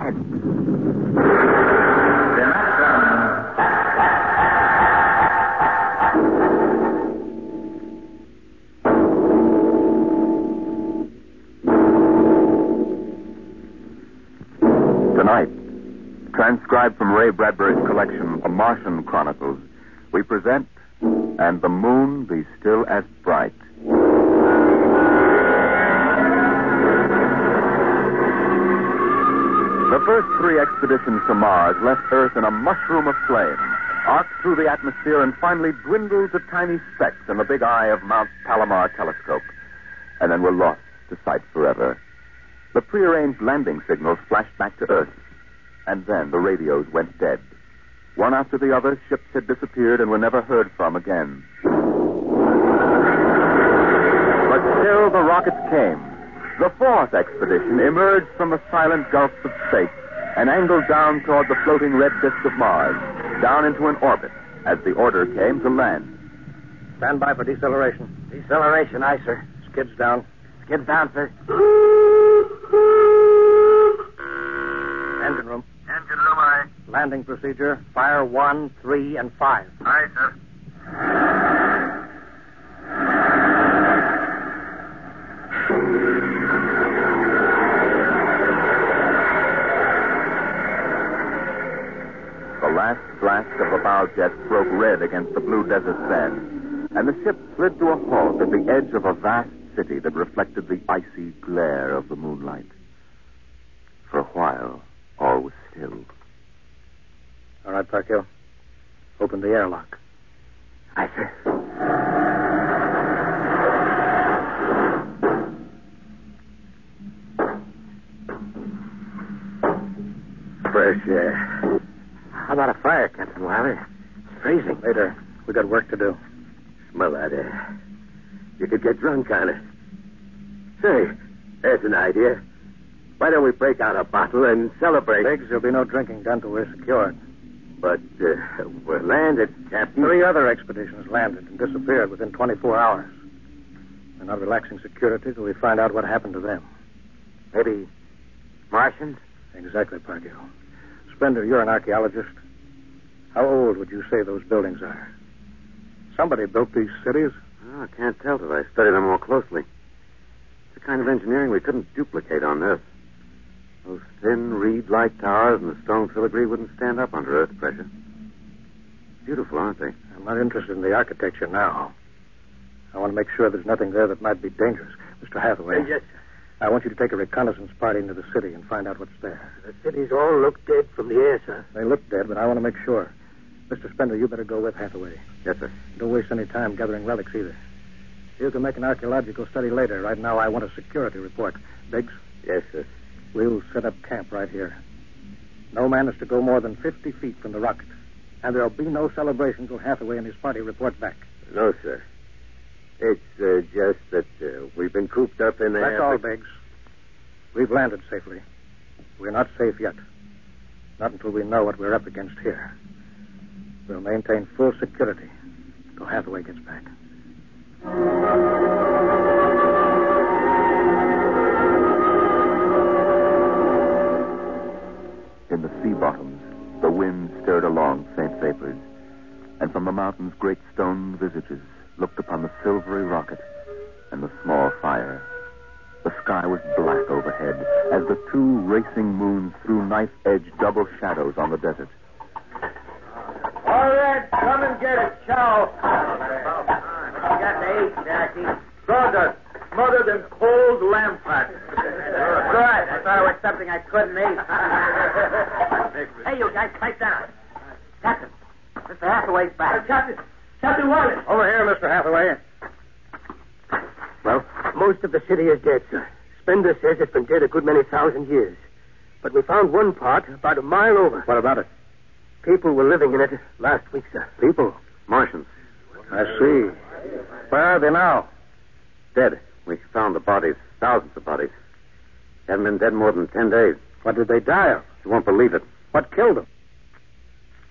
Tonight, transcribed from Ray Bradbury's collection, The Martian Chronicles, we present And the Moon Be Still as Bright. The first three expeditions to Mars left Earth in a mushroom of flame, arced through the atmosphere, and finally dwindled to tiny specks in the big eye of Mount Palomar telescope, and then were lost to sight forever. The prearranged landing signals flashed back to Earth, and then the radios went dead. One after the other, ships had disappeared and were never heard from again. But still, the rockets came. The fourth expedition emerged from the silent gulfs of space and angled down toward the floating red disk of Mars, down into an orbit, as the order came to land. Stand by for deceleration. Deceleration, aye, sir. Skids down. Skids down, sir. Engine room. Engine room, aye. Landing procedure. Fire one, three, and five. Aye, sir. Bow jet broke red against the blue desert sand, and the ship slid to a halt at the edge of a vast city that reflected the icy glare of the moonlight. For a while, all was still. All right, Parkhill. Open the airlock. Aye, sir. Fresh air. How about a fire, Captain Wilder? It's freezing. Later. We got work to do. Smell that air. You could get drunk on it. Say, there's an idea. Why don't we break out a bottle and celebrate? Biggs, there'll be no drinking done till we're secured. But uh, we're landed, Captain. Three other expeditions landed and disappeared within 24 hours. We're not relaxing security till we find out what happened to them. Maybe Martians? Exactly, Parkhill. Spender, you're an archaeologist. How old would you say those buildings are? Somebody built these cities. Oh, I can't tell till I study them more closely. It's the kind of engineering we couldn't duplicate on Earth. Those thin reed-like towers and the stone filigree wouldn't stand up under Earth pressure. Beautiful, aren't they? I'm not interested in the architecture now. I want to make sure there's nothing there that might be dangerous. Mr. Hathaway. Uh, yes, sir. I want you to take a reconnaissance party into the city and find out what's there. The cities all look dead from the air, sir. They look dead, but I want to make sure. Mr. Spender, you better go with Hathaway. Yes, sir. Don't waste any time gathering relics either. You can make an archaeological study later. Right now, I want a security report. Biggs, Yes, sir. we'll set up camp right here. No man is to go more than 50 feet from the rocket. And there'll be no celebration till Hathaway and his party report back. No, sir. It's uh, just that uh, we've been cooped up in there. That's all, Biggs. We've landed safely. We're not safe yet. Not until we know what we're up against here. We'll maintain full security till Hathaway gets back. Years. But we found one part about a mile over. What about it? People were living in it last week, sir. People. Martians. I see. Where are they now? Dead. We found the bodies, thousands of bodies. They Haven't been dead more than ten days. What did they die of? You won't believe it. What killed them?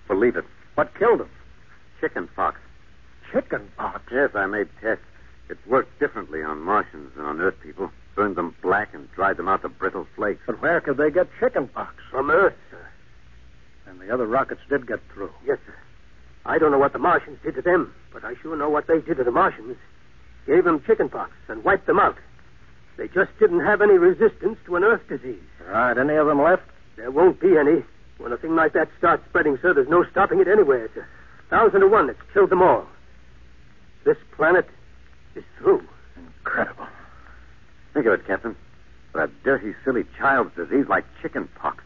Believe it. What killed them? Chicken pox. Chicken pox. Yes, I made tests. It worked differently on Martians than on Earth people. Burned them black, and dried them out to brittle flakes. But where could they get chicken pox? From Earth, sir. And the other rockets did get through. Yes, sir. I don't know what the Martians did to them, but I sure know what they did to the Martians. Gave them chicken pox and wiped them out. They just didn't have any resistance to an Earth disease. Right. Any of them left? There won't be any. When a thing like that starts spreading, sir, there's no stopping it anywhere. It's a thousand to one that's killed them all. This planet is through. Incredible. Think of it, Captain. A dirty, silly child's disease like chicken pox.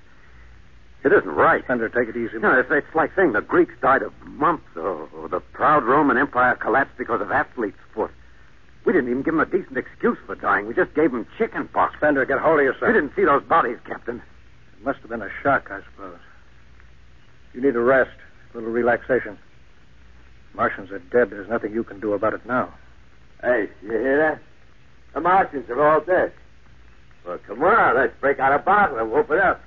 It isn't right. Spender, take it easy. No, it's, it's like saying the Greeks died of mumps or, or the proud Roman Empire collapsed because of athlete's foot. We didn't even give them a decent excuse for dying. We just gave them chicken pox. Spender, get hold of yourself. We didn't see those bodies, Captain. It must have been a shock, I suppose. You need a rest, a little relaxation. Martians are dead. There's nothing you can do about it now. Hey, you hear that? The Martians are all dead. Well, come on, let's break out a bottle and whoop it up.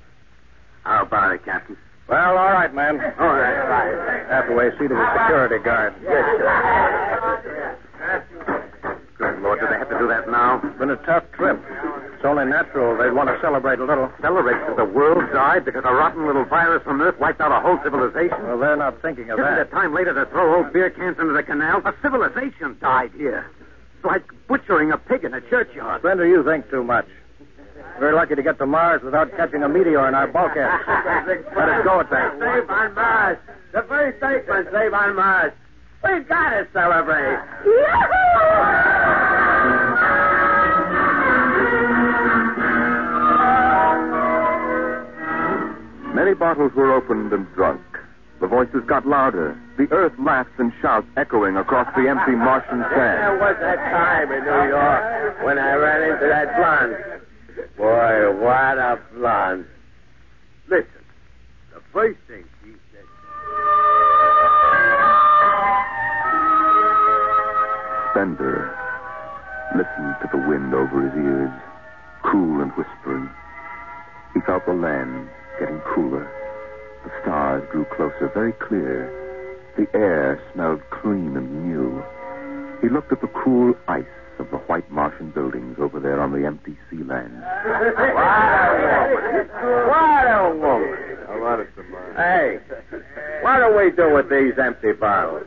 How about it, Captain? Well, all right, man. All right, all right. Hathaway, see to the security guard. Yes, sir. Good Lord, do they have to do that now? It's been a tough trip. It's only natural they'd want to celebrate a little. Celebrate that the world died because a rotten little virus from Earth wiped out a whole civilization? Well, they're not thinking of Isn't that. it time later to throw old beer cans into the canal? A civilization died here. It's like butchering a pig in a churchyard. Spender, you think too much. We're lucky to get to Mars without catching a meteor in our bulkhead. Let us go at that. Save on Mars. The first statement, save on Mars. We've got to celebrate. Many bottles were opened and drunk. The voices got louder. The earth laughs and shouts echoing across the empty Martian sand. There was that time in New York when I ran into that blonde. Boy, what a blonde. Listen, the first thing she said. Spender listened to the wind over his ears, cool and whispering. He felt the land getting cooler. The stars grew closer, very clear. The air smelled clean and new. He looked at the cool ice of the white Martian buildings over there on the empty sea land. Wow. What a woman. Hey, what do we do with these empty bottles?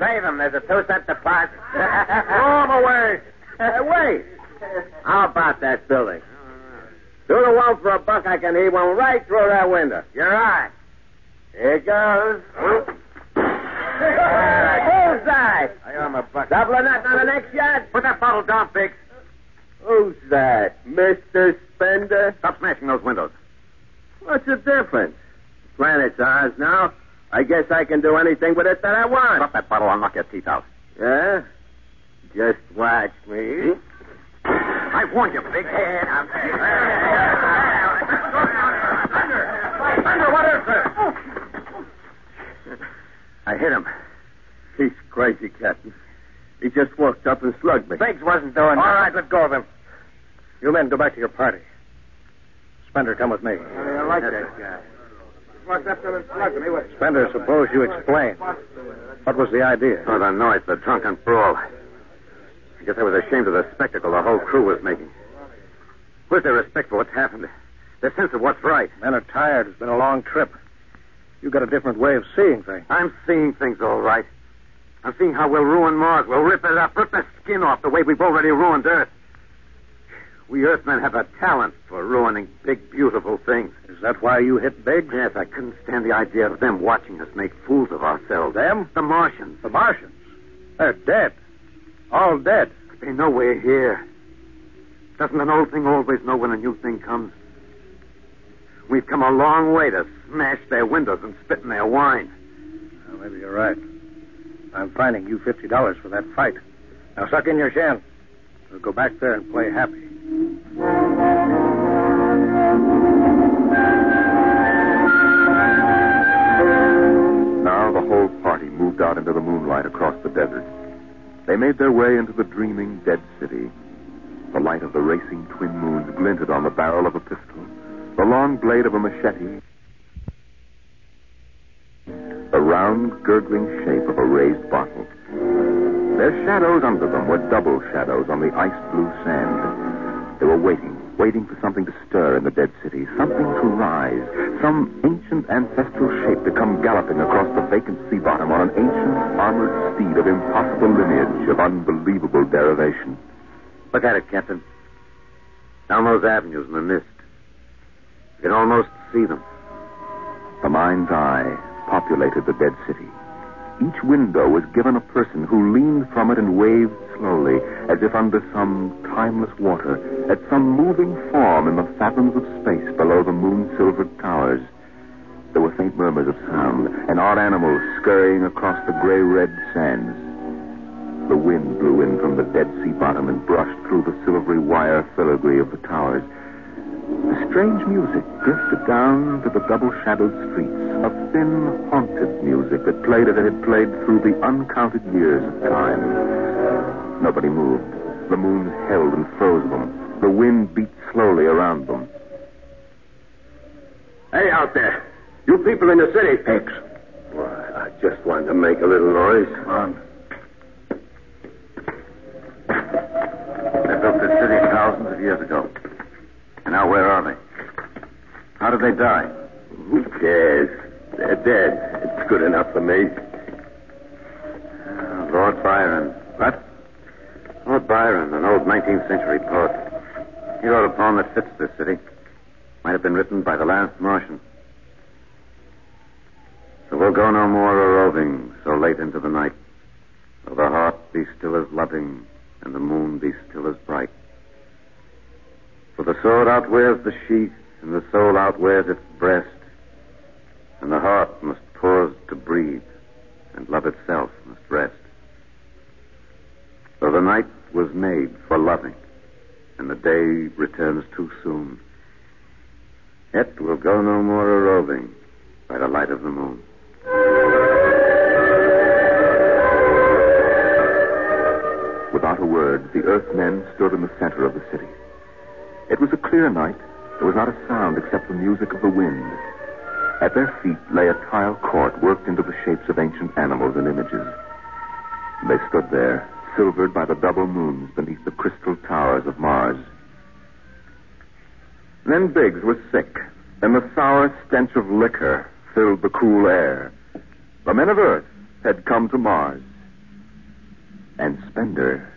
Save them. There's a two-cent deposit. Throw them away. Hey, wait. How about that building? Do the one for a buck. I can heave one right through that window. You're right. Here it goes. Bullseye. I am a buck. Double or nothing on the next shot. Put that bottle down, Biggs. Who's that? Mr. Spender? Stop smashing those windows. What's the difference? The Planet's ours now. I guess I can do anything with it that I want. Drop that bottle, I'll knock your teeth out. Yeah? Just watch me. Hmm? I warned you, Biggs. Thunder, what is this? I hit him. He's crazy, Captain. He just walked up and slugged me. Biggs wasn't doing All right, let go of him. You men go back to your party. Spender, come with me. I like that guy. Walked up to him and slugged me. What? Spender, suppose you explain. What was the idea? Oh, the noise, the drunken brawl. I guess I was ashamed of the spectacle the whole crew was making. Where's their respect for what's happened? Their sense of what's right? Men are tired. It's been a long trip. You've got a different way of seeing things. I'm seeing things all right. I'm seeing how we'll ruin Mars. We'll rip it up, rip the skin off the way we've already ruined Earth. We Earthmen have a talent for ruining big, beautiful things. Is that why you hit Biggs? Yes, I couldn't stand the idea of them watching us make fools of ourselves. Them? The Martians. The Martians. They're dead. All dead. But they know we're here. Doesn't an old thing always know when a new thing comes? We've come a long way to smash their windows and spit in their wine. Well, maybe you're right. I'm fining you fifty dollars for that fight. Now suck in your shin. We'll go back there and play happy. Now the whole party moved out into the moonlight across the desert. They made their way into the dreaming dead city. The light of the racing twin moons glinted on the barrel of a pistol, the long blade of a machete, the round, gurgling shape of a raised bottle. Their shadows under them were double shadows on the ice blue sand. They were waiting, waiting for something to stir in the dead city, something to rise, some ancient ancestral shape to come galloping across the vacant sea bottom on an ancient armored steed of impossible lineage, of unbelievable derivation. Look at it, Captain. Down those avenues in the mist. You can almost see them. The mind's eye populated the dead city. Each window was given a person who leaned from it and waved slowly, as if under some timeless water, at some moving form in the fathoms of space below the moon silvered towers. There were faint murmurs of sound, and odd animals scurrying across the gray red sands. The wind blew in from the dead sea bottom and brushed through the silvery wire filigree of the towers. A strange music drifted down to the double shadowed streets, a thin, haunted music that played as it had played through the uncounted years of time. Nobody moved. The moon held and froze them. The wind beat slowly around them. Hey, out there. You people in the city. X. Why, I just wanted to make a little noise. Come on. They built this city thousands of years ago. And now where are they? How did they die? Who cares? They're dead. It's good enough for me. Uh, Lord Byron. What? Lord Byron, an old 19th century poet. He wrote a poem that fits this city. Might have been written by the last Martian. So we'll go no more a roving so late into the night. Though the heart be still as loving and the moon be still as bright. For the sword outwears the sheath and the soul outwears its breast. And the heart must pause to breathe and love itself must rest. So the night was made for loving, and the day returns too soon. Yet we'll go no more a roving by the light of the moon. Without a word, the Earthmen stood in the center of the city. It was a clear night. There was not a sound except the music of the wind. At their feet lay a tile court worked into the shapes of ancient animals and images. They stood there, silvered by the double moons beneath the crystal towers of Mars. Then Biggs was sick, and the sour stench of liquor filled the cool air. The men of Earth had come to Mars. And Spender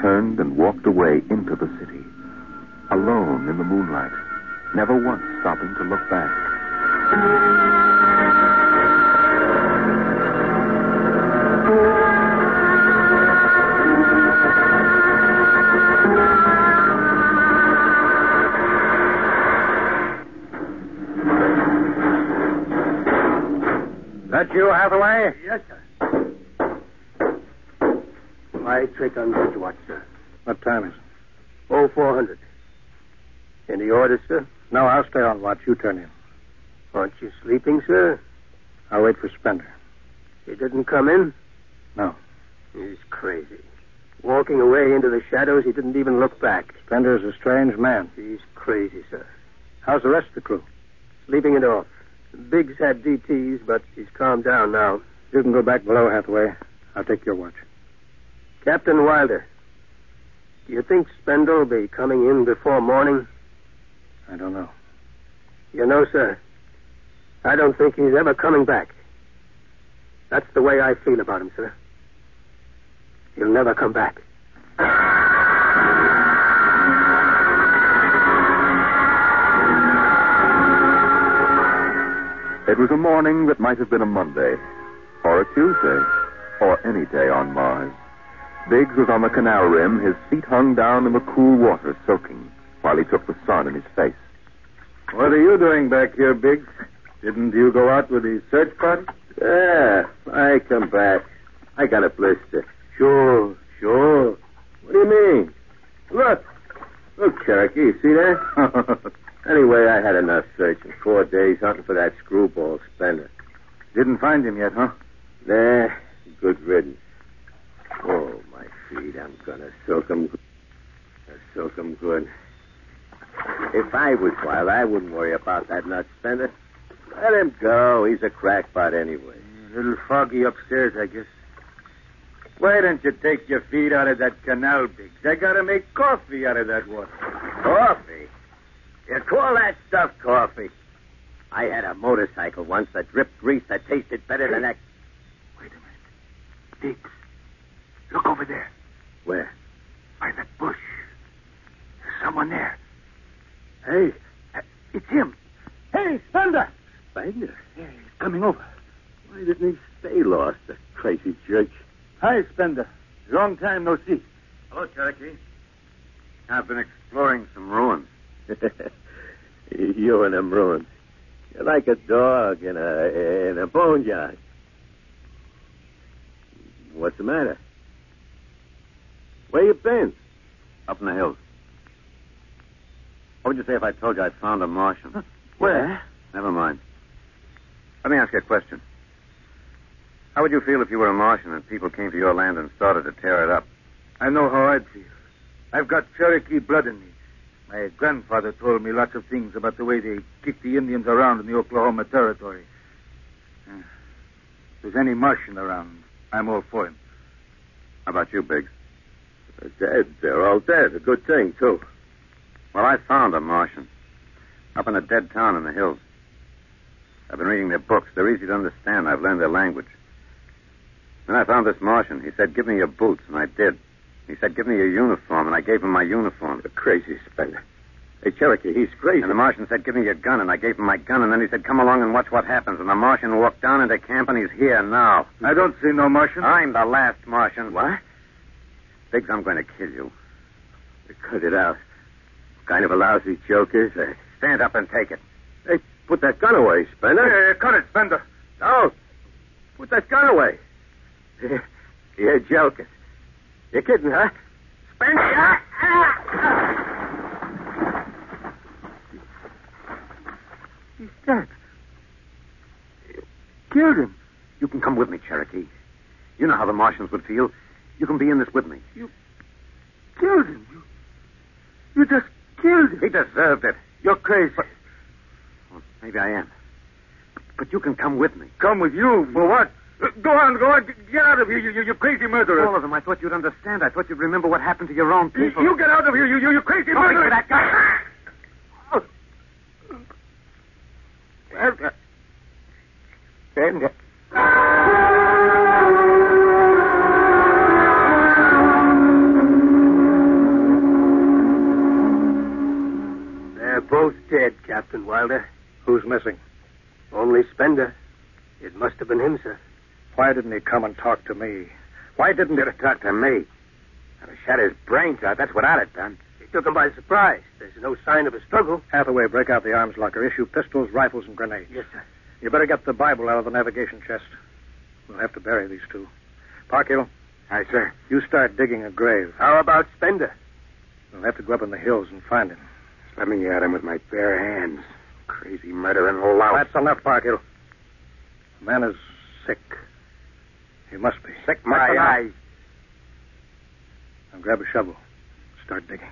turned and walked away into the city, alone in the moonlight, never once stopping to look back. That you, Hathaway? Yes, sir. My trick on bridge watch, sir. What time is it? Oh, 400. Any orders, sir? No, I'll stay on watch. You turn in. Aren't you sleeping, sir? I'll wait for Spender. He didn't come in? No. He's crazy. Walking away into the shadows, he didn't even look back. Spender's a strange man. He's crazy, sir. How's the rest of the crew? Sleeping it off. Biggs had DTs, but he's calmed down now. You can go back below, Hathaway. I'll take your watch. Captain Wilder, do you think Spender will be coming in before morning? I don't know. You know, sir, I don't think he's ever coming back. That's the way I feel about him, sir. He'll never come back. It was a morning that might have been a Monday, or a Tuesday, or any day on Mars. Biggs was on the canal rim, his feet hung down in the cool water, soaking, while he took the sun in his face. What are you doing back here, Biggs? Didn't you go out with the search party? Yeah, I come back. I got a blister. Sure, sure. What do you mean? Look. Look, Cherokee, you see that? Anyway, I had enough searching. Four days hunting for that screwball Spender. Didn't find him yet, huh? Nah, good riddance. Oh, my feet. I'm gonna soak 'em soak 'em good. If I was wild, I wouldn't worry about that nut Spender. Let him go. He's a crackpot anyway. A little foggy upstairs, I guess. Why don't you take your feet out of that canal, Biggs? I gotta make coffee out of that water. Coffee? You call that stuff coffee? I had a motorcycle once that dripped grease that tasted better than that. Wait a minute. Biggs. Look over there. Where? By that bush. There's someone there. Hey, it's him. Hey, Spender! Spender? Yeah, he's coming over. Why didn't he stay lost, the crazy jerk? Hi, Spender. Long time no see. Hello, Cherokee. I've been exploring some ruins. you and them ruins. You're like a dog in a in a boneyard. What's the matter? Where you been? Up in the hills. What would you say if I told you I'd found a Martian? Where? Never mind. Let me ask you a question. How would you feel if you were a Martian and people came to your land and started to tear it up? I know how I'd feel. I've got Cherokee blood in me. My grandfather told me lots of things about the way they kicked the Indians around in the Oklahoma Territory. Uh, if there's any Martian around, I'm all for him. How about you, Biggs? They're dead. They're all dead. A good thing, too. Well, I found a Martian. Up in a dead town in the hills. I've been reading their books. They're easy to understand. I've learned their language. Then I found this Martian. He said, give me your boots, and I did. He said, give me your uniform, and I gave him my uniform. You're crazy, Spender. Hey, Cherokee, he's crazy. And the Martian said, give me your gun, and I gave him my gun, and then he said, come along and watch what happens. And the Martian walked down into camp, and he's here now. I don't see no Martian. I'm the last Martian. What? Biggs, I'm going to kill you. Cut it out. Kind of a lousy joke is that? Stand up and take it. Hey, put that gun away, Spender. Hey, cut it, Spender. No. Put that gun away. You're joking. You're kidding, huh? Spender! He's dead. You killed him. You can come with me, Cherokee. You know how the Martians would feel. You can be in this with me. You killed him. You, you just killed. He deserved it. You're crazy. Well, maybe I am. But you can come with me. Come with you for what? Uh, Go on, go on. Get out of here, you, you, you crazy murderer. All of them. I thought you'd understand. I thought you'd remember what happened to your own people. you get out of here, you, you, you crazy Don't murderer. that gun. Spender. Spender. Both dead, Captain Wilder. Who's missing? Only Spender. It must have been him, sir. Why didn't he come and talk to me? Why didn't he talk to me? I'd have shot his brains out. That's what I'd have done. He took him by surprise. There's no sign of a struggle. Hathaway, break out the arms locker. Issue pistols, rifles, and grenades. Yes, sir. You better get the Bible out of the navigation chest. We'll have to bury these two. Parkhill. Aye, sir. You start digging a grave. How about Spender? We'll have to go up in the hills and find him. Let me at him with my bare hands. Crazy murdering lout. That's enough, Parkhill. The man is sick. He must be. Sick my eyes. Now grab a shovel. Start digging.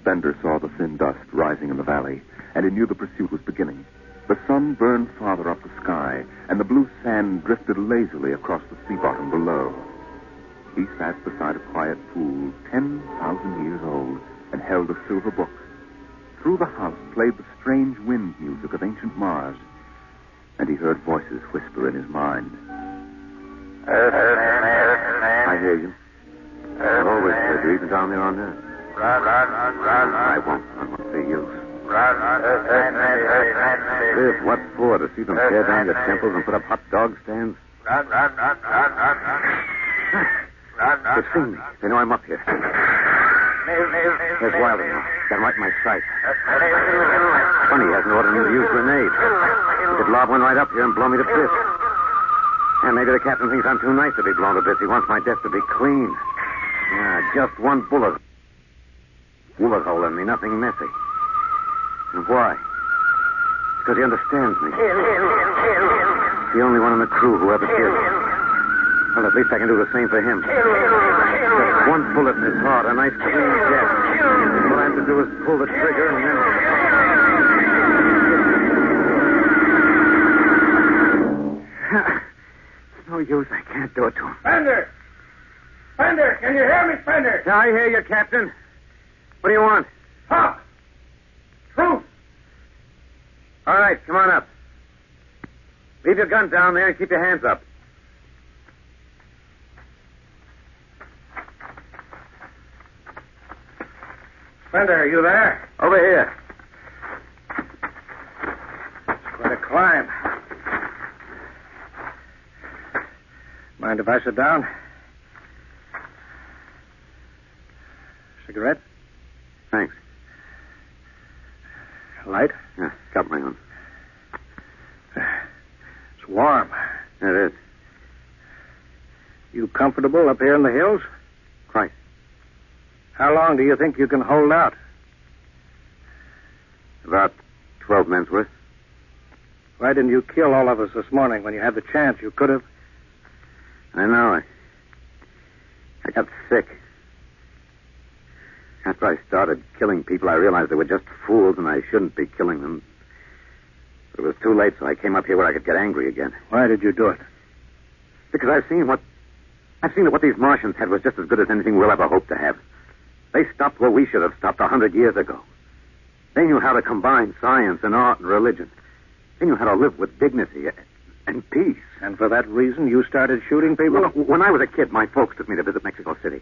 Spender saw the thin dust rising in the valley, and he knew the pursuit was beginning. The sun burned farther up the sky, and the blue sand drifted lazily across the sea bottom below. He sat beside a quiet pool, ten thousand years old, and held a silver book. Through the house played the strange wind music of ancient Mars, and he heard voices whisper in his mind. I hear you. I've always heard you, even down there on Earth. I won't. I won't say you. Live what for? To see them tear down your temples and put up hot dog stands? They've seen me. They know I'm up here. There's Wilder now. Got right in my sight. Funny, he hasn't ordered me to use grenades. He could lob one right up here and blow me to bits. And maybe the captain thinks I'm too nice to be blown to bits. He wants my death to be clean. Yeah, just one bullet. Bullet hole in me, nothing messy. And why? Because he understands me. The only one in the crew who ever did. Well, at least I can do the same for him. Just one bullet in his heart, a nice clean death. All I have to do is pull the trigger and then. it's no use. I can't do it to him. Spender! Spender! Can you hear me, Spender? I hear you, Captain. What do you want? Pop! All right, come on up. Leave your gun down there and keep your hands up. Spender, are you there? Over here. It's quite a climb. Mind if I sit down? Cigarette? Thanks. Light? Yeah, got my own. It's warm. It is. You comfortable up here in the hills? Quite. How long do you think you can hold out? About 12 men's worth. Why didn't you kill all of us this morning when you had the chance? You could have. I know. I, I got sick. After I started killing people, I realized they were just fools and I shouldn't be killing them. But it was too late, so I came up here where I could get angry again. Why did you do it? Because I've seen what I've seen that what these Martians had was just as good as anything we'll ever hope to have. They stopped where we should have stopped a hundred years ago. They knew how to combine science and art and religion. They knew how to live with dignity and peace. And for that reason, you started shooting people? Well, when I was a kid, my folks took me to visit Mexico City.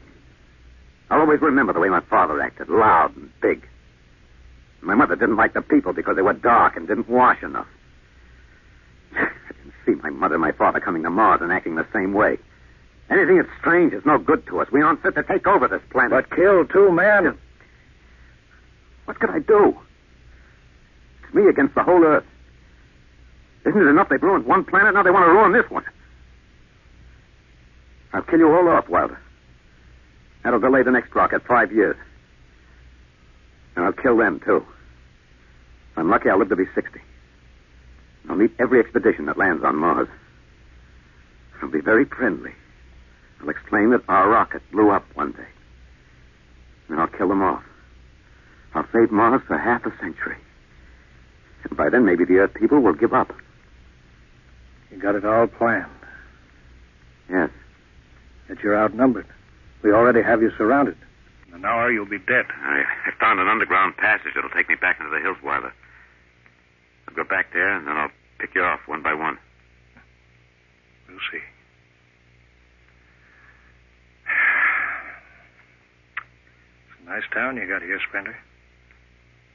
I'll always remember the way my father acted, loud and big. My mother didn't like the people because they were dark and didn't wash enough. I didn't see my mother and my father coming to Mars and acting the same way. Anything that's strange is no good to us. We aren't fit to take over this planet. But kill two men? What could I do? It's me against the whole Earth. Isn't it enough they've ruined one planet? Now they want to ruin this one. I'll kill you all off, Wilder. That'll delay the next rocket five years. And I'll kill them, too. If I'm lucky, I'll live to be 60. I'll meet every expedition that lands on Mars. I'll be very friendly. I'll explain that our rocket blew up one day. And I'll kill them off. I'll save Mars for half a century. And by then, maybe the Earth people will give up. You got it all planned. Yes. Yet you're outnumbered. We already have you surrounded. In an hour, you'll be dead. I, I found an underground passage that'll take me back into the hills, Wilder. I'll go back there, and then I'll pick you off one by one. We'll see. It's a nice town you got here, Spender.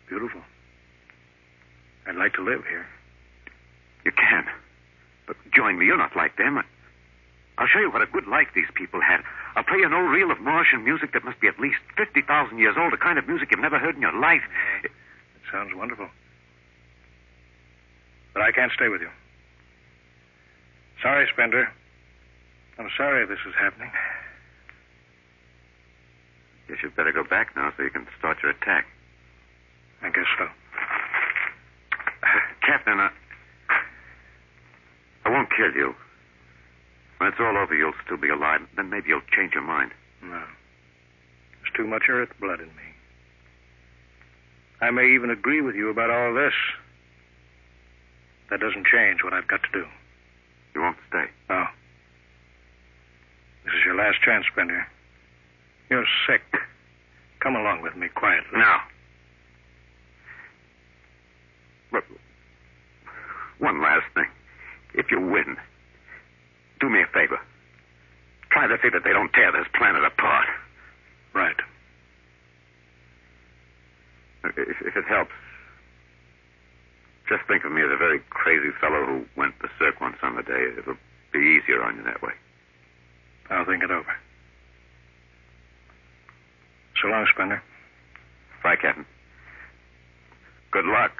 Beautiful. I'd like to live here. You can. But join me. You're not like them. I'll show you what a good life these people had. I'll play you an old reel of Martian music that must be at least 50,000 years old, a kind of music you've never heard in your life. It sounds wonderful. But I can't stay with you. Sorry, Spender. I'm sorry this is happening. Guess you'd better go back now so you can start your attack. I guess so. Captain, I, I won't kill you. When it's all over, you'll still be alive. Then maybe you'll change your mind. No. There's too much earth blood in me. I may even agree with you about all this. That doesn't change what I've got to do. You won't stay. No. This is your last chance, Spender. You're sick. Come along with me quietly. Now. But one last thing. If you win, do me a favor. Try to see that they don't tear this planet apart. Right. Uh, if, if it helps, just think of me as a very crazy fellow who went berserk one summer day. It'll be easier on you that way. I'll think it over. So long, Spender. Bye, Captain. Good luck.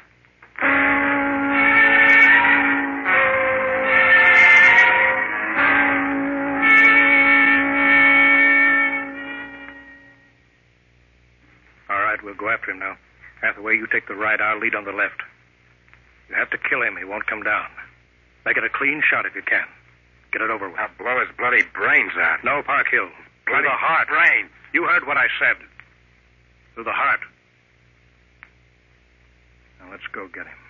We'll go after him now. Hathaway, you take the right. I'll lead on the left. You have to kill him. He won't come down. Make it a clean shot if you can. Get it over with. I'll blow his bloody brains out. No, Parkhill. Bloody Through the heart. Brain. You heard what I said. Through the heart. Now let's go get him.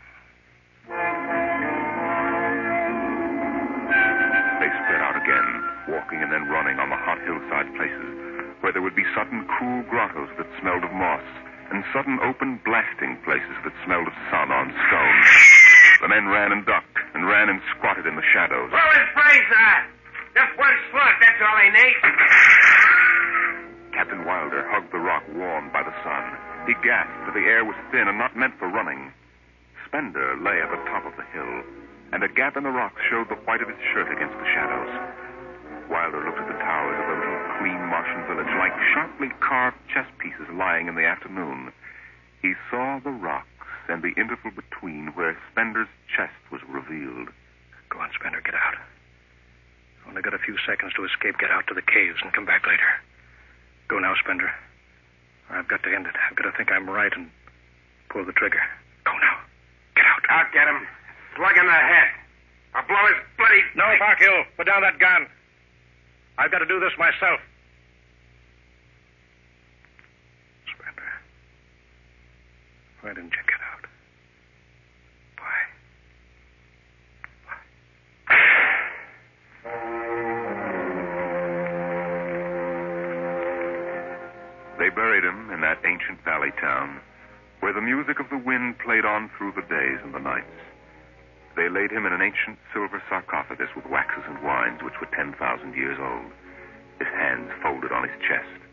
They spread out again, walking and then running on the hot hillside places, where there would be sudden cool grottos that smelled of moss, and sudden open blasting places that smelled of sun on stone. The men ran and ducked, and ran and squatted in the shadows. Blow his brains out! Just one slug, that's all he needs. Captain Wilder hugged the rock warmed by the sun. He gasped, for the air was thin and not meant for running. Spender lay at the top of the hill, and a gap in the rocks showed the white of his shirt against the shadows. Wilder looked at the the sharply carved chess pieces lying in the afternoon. He saw the rocks and the interval between where Spender's chest was revealed. Go on, Spender, get out. Only got a few seconds to escape, get out to the caves, and come back later. Go now, Spender. I've got to end it. I've got to think I'm right and pull the trigger. Go now. Get out. I'll get him. Slug in the head. I'll blow his bloody... No, Parkhill. Put down that gun. I've got to do this myself. Spender. Why didn't you get out? Why? They buried him in that ancient valley town, where the music of the wind played on through the days and the nights. They laid him in an ancient silver sarcophagus with waxes and wines which were 10,000 years old, his hands folded on his chest.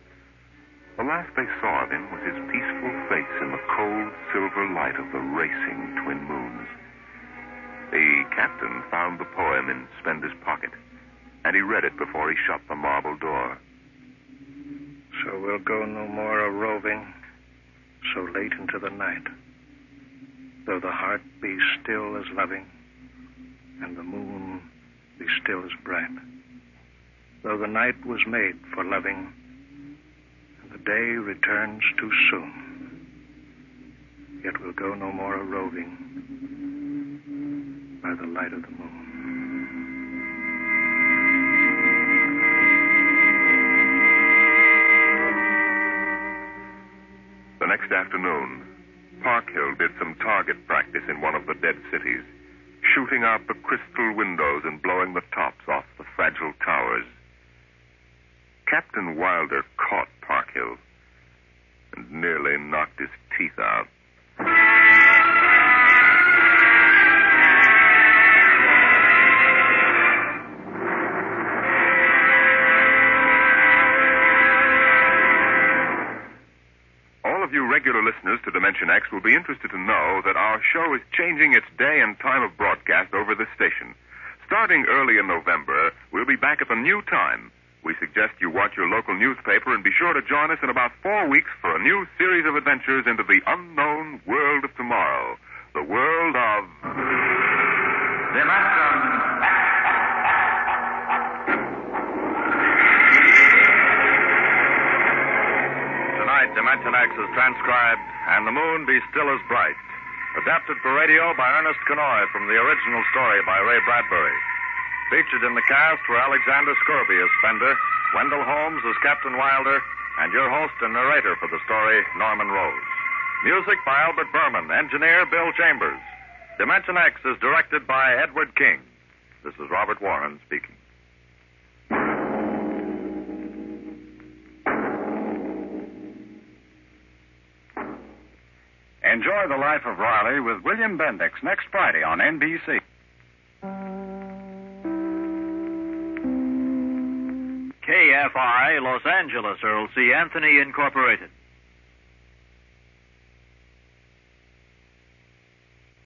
The last they saw of him was his peaceful face in the cold silver light of the racing twin moons. The captain found the poem in Spender's pocket, and he read it before he shut the marble door. So we'll go no more a roving so late into the night. Though the heart be still as loving, and the moon be still as bright. Though the night was made for loving, day returns too soon. Yet we'll go no more a roving by the light of the moon. The next afternoon, Parkhill did some target practice in one of the dead cities, shooting out the crystal windows and blowing the tops off the fragile towers. Captain Wilder caught Parkhill and nearly knocked his teeth out. All of you regular listeners to Dimension X will be interested to know that our show is changing its day and time of broadcast over this station. Starting early in November, we'll be back at the new time. We suggest you watch your local newspaper and be sure to join us in about four weeks for a new series of adventures into the unknown world of tomorrow. The world of. The Dimension Tonight, Dimension X is transcribed, and the moon be still as bright. Adapted for radio by Ernest Kinoy from the original story by Ray Bradbury. Featured in the cast were Alexander Scourby as Spender, Wendell Holmes as Captain Wilder, and your host and narrator for the story, Norman Rose. Music by Albert Berman, engineer Bill Chambers. Dimension X is directed by Edward King. This is Robert Warren speaking. Enjoy the life of Riley with William Bendix next Friday on NBC. KFI, Los Angeles, Earl C. Anthony Incorporated.